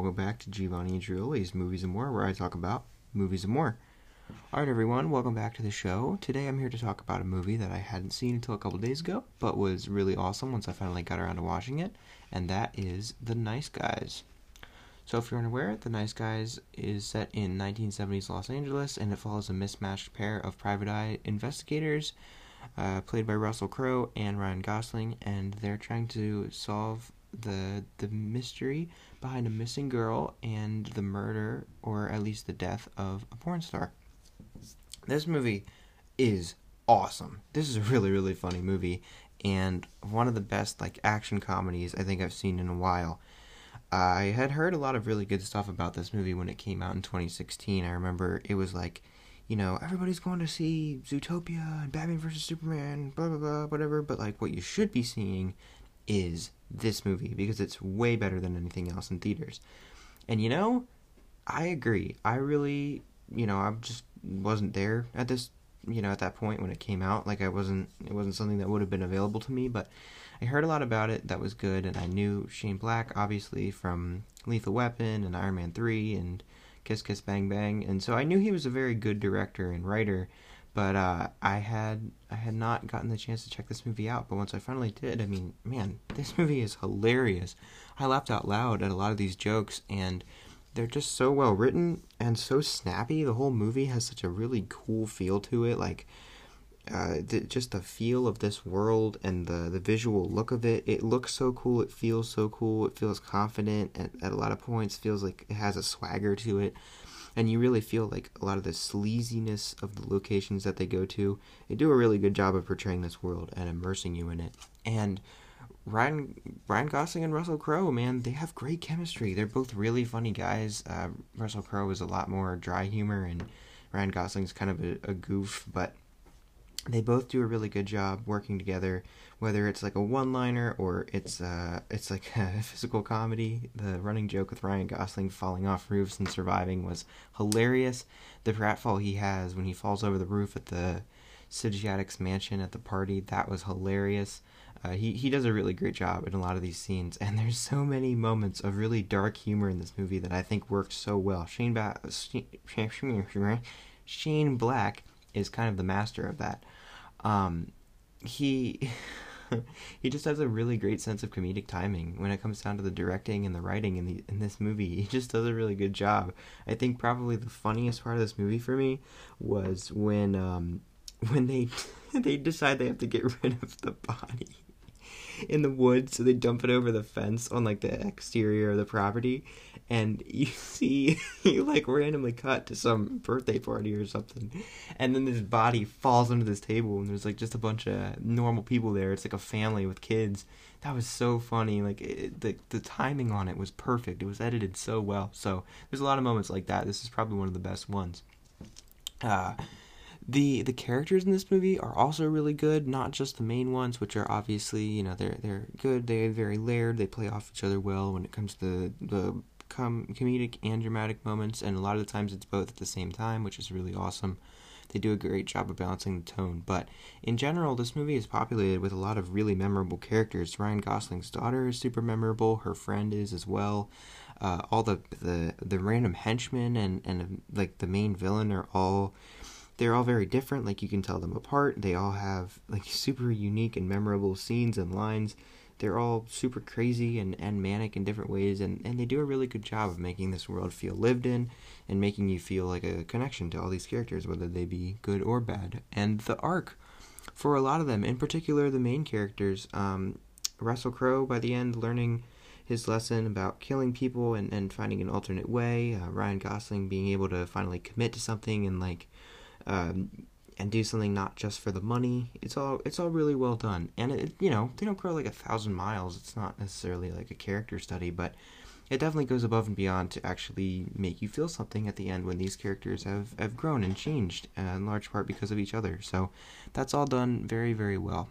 welcome back to Giovanni and Movies and More, where I talk about movies and more. Alright, everyone, welcome back to the show. Today I'm here to talk about a movie that I hadn't seen until a couple days ago, but was really awesome once I finally got around to watching it, and that is The Nice Guys. So, if you're unaware, The Nice Guys is set in 1970s Los Angeles, and it follows a mismatched pair of private eye investigators, uh, played by Russell Crowe and Ryan Gosling, and they're trying to solve the the mystery behind a missing girl and the murder or at least the death of a porn star. This movie is awesome. This is a really really funny movie and one of the best like action comedies I think I've seen in a while. I had heard a lot of really good stuff about this movie when it came out in 2016. I remember it was like, you know, everybody's going to see Zootopia and Batman vs Superman, blah blah blah, whatever. But like, what you should be seeing is this movie because it's way better than anything else in theaters. And you know, I agree. I really, you know, I just wasn't there at this, you know, at that point when it came out. Like I wasn't it wasn't something that would have been available to me, but I heard a lot about it that was good and I knew Shane Black obviously from Lethal Weapon and Iron Man 3 and Kiss Kiss Bang Bang. And so I knew he was a very good director and writer but uh, I had I had not gotten the chance to check this movie out. But once I finally did, I mean, man, this movie is hilarious. I laughed out loud at a lot of these jokes, and they're just so well written and so snappy. The whole movie has such a really cool feel to it, like. Uh, just the feel of this world and the, the visual look of it. It looks so cool. It feels so cool. It feels confident. At, at a lot of points, feels like it has a swagger to it and you really feel like a lot of the sleaziness of the locations that they go to. They do a really good job of portraying this world and immersing you in it. And Ryan Ryan Gosling and Russell Crowe, man, they have great chemistry. They're both really funny guys. Uh, Russell Crowe is a lot more dry humor, and Ryan Gosling's kind of a, a goof, but they both do a really good job working together whether it's like a one liner or it's uh it's like a physical comedy. The running joke with ryan gosling falling off roofs and surviving was hilarious. The pratfall he has when he falls over the roof at the Syzygiacs mansion at the party that was hilarious. Uh, he, he does a really great job in a lot of these scenes and there's so many moments of really dark humor in this movie that i think works so well. Shane, ba- shane black is kind of the master of that um, he he just has a really great sense of comedic timing when it comes down to the directing and the writing in the in this movie. He just does a really good job. I think probably the funniest part of this movie for me was when um, when they they decide they have to get rid of the body in the woods, so they dump it over the fence on like the exterior of the property, and you see you like randomly cut to some birthday party or something, and then this body falls under this table, and there's like just a bunch of normal people there. It's like a family with kids. That was so funny. Like it, the the timing on it was perfect. It was edited so well. So there's a lot of moments like that. This is probably one of the best ones. Uh, the the characters in this movie are also really good, not just the main ones, which are obviously you know they're they're good. They're very layered. They play off each other well when it comes to the, the com- comedic and dramatic moments, and a lot of the times it's both at the same time, which is really awesome. They do a great job of balancing the tone, but in general, this movie is populated with a lot of really memorable characters. Ryan Gosling's daughter is super memorable. Her friend is as well. Uh, all the, the the random henchmen and and like the main villain are all they're all very different like you can tell them apart. They all have like super unique and memorable scenes and lines. They're all super crazy and, and manic in different ways and, and they do a really good job of making this world feel lived in and making you feel like a connection to all these characters whether they be good or bad. And the arc for a lot of them in particular the main characters um, russell crowe by the end learning his lesson about killing people and, and finding an alternate way uh, ryan gosling being able to finally commit to something and like um, and do something not just for the money. It's all it's all really well done, and it you know they don't grow like a thousand miles. It's not necessarily like a character study, but it definitely goes above and beyond to actually make you feel something at the end when these characters have have grown and changed uh, in large part because of each other. So that's all done very very well.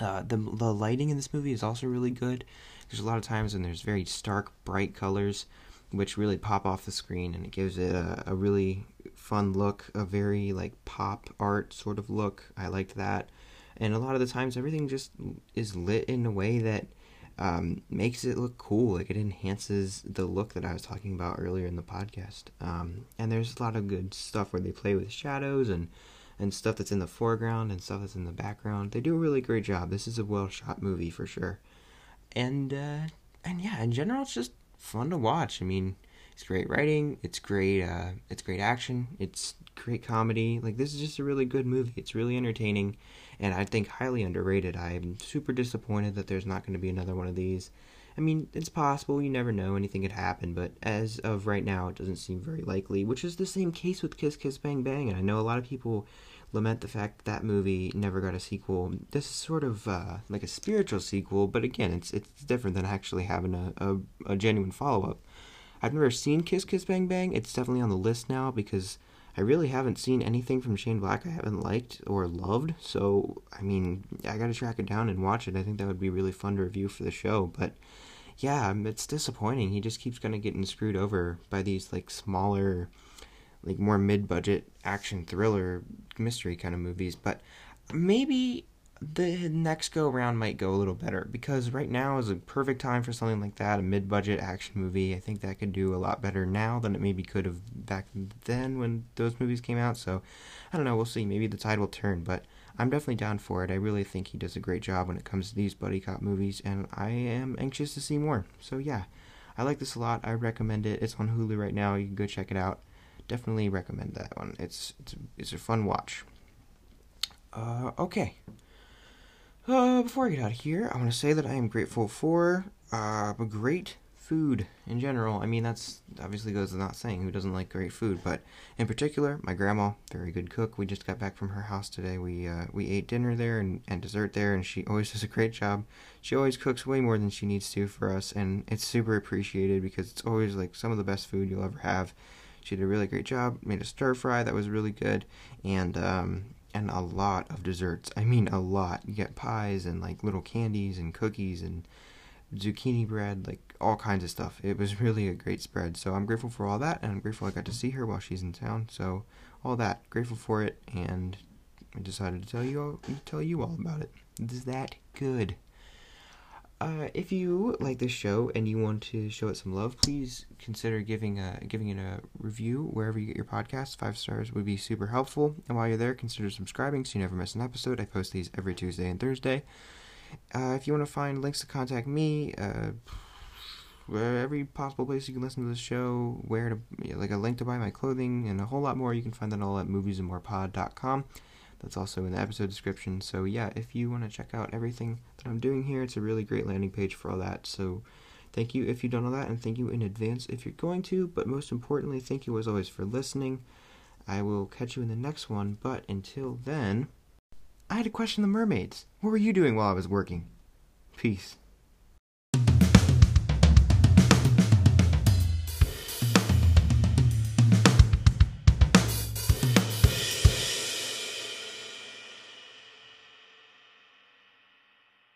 Uh, the the lighting in this movie is also really good. There's a lot of times when there's very stark, bright colors, which really pop off the screen, and it gives it a, a really fun look, a very like pop art sort of look. I liked that. And a lot of the times everything just is lit in a way that um, makes it look cool. Like it enhances the look that I was talking about earlier in the podcast. Um, and there's a lot of good stuff where they play with shadows and and stuff that's in the foreground and stuff that's in the background. They do a really great job. This is a well shot movie for sure. And uh, and yeah, in general, it's just fun to watch. I mean, it's great writing. It's great. Uh, it's great action. It's great comedy. Like this is just a really good movie. It's really entertaining, and I think highly underrated. I'm super disappointed that there's not going to be another one of these. I mean, it's possible. You never know. Anything could happen. But as of right now, it doesn't seem very likely. Which is the same case with Kiss Kiss Bang Bang. And I know a lot of people lament the fact that, movie never got a sequel. This is sort of uh, like a spiritual sequel, but again, it's it's different than actually having a, a, a genuine follow up. I've never seen Kiss Kiss Bang Bang. It's definitely on the list now because I really haven't seen anything from Shane Black I haven't liked or loved. So, I mean, I got to track it down and watch it. I think that would be really fun to review for the show. But yeah, it's disappointing. He just keeps kind of getting screwed over by these like smaller, like more mid-budget action thriller mystery kind of movies. But maybe the next go around might go a little better because right now is a perfect time for something like that a mid-budget action movie. I think that could do a lot better now than it maybe could have back then when those movies came out so i don't know we'll see. Maybe the tide will turn but i'm definitely down for it. I really think he does a great job when it comes to these buddy cop movies and i am anxious to see more. So yeah i like this a lot. I recommend it. It's on hulu right now. You can go check it out definitely recommend that one it's it's, it's a fun watch uh, okay uh, before I get out of here, I want to say that I am grateful for uh, great food in general. I mean, that's obviously goes without saying who doesn't like great food, but in particular, my grandma, very good cook. We just got back from her house today. We uh, we ate dinner there and, and dessert there, and she always does a great job. She always cooks way more than she needs to for us, and it's super appreciated because it's always like some of the best food you'll ever have. She did a really great job. Made a stir fry that was really good, and um, and a lot of desserts. I mean, a lot. You get pies and like little candies and cookies and zucchini bread, like all kinds of stuff. It was really a great spread. So I'm grateful for all that, and I'm grateful I got to see her while she's in town. So all that, grateful for it, and I decided to tell you all, tell you all about it. Is that good? Uh, if you like this show and you want to show it some love, please consider giving a giving it a review wherever you get your podcasts. Five stars would be super helpful. And while you're there, consider subscribing so you never miss an episode. I post these every Tuesday and Thursday. Uh, if you want to find links to contact me, uh, every possible place you can listen to the show, where to like a link to buy my clothing, and a whole lot more, you can find that all at moviesandmorepod.com. That's also in the episode description. So, yeah, if you want to check out everything that I'm doing here, it's a really great landing page for all that. So, thank you if you've done all that, and thank you in advance if you're going to. But most importantly, thank you as always for listening. I will catch you in the next one. But until then, I had to question the mermaids. What were you doing while I was working? Peace.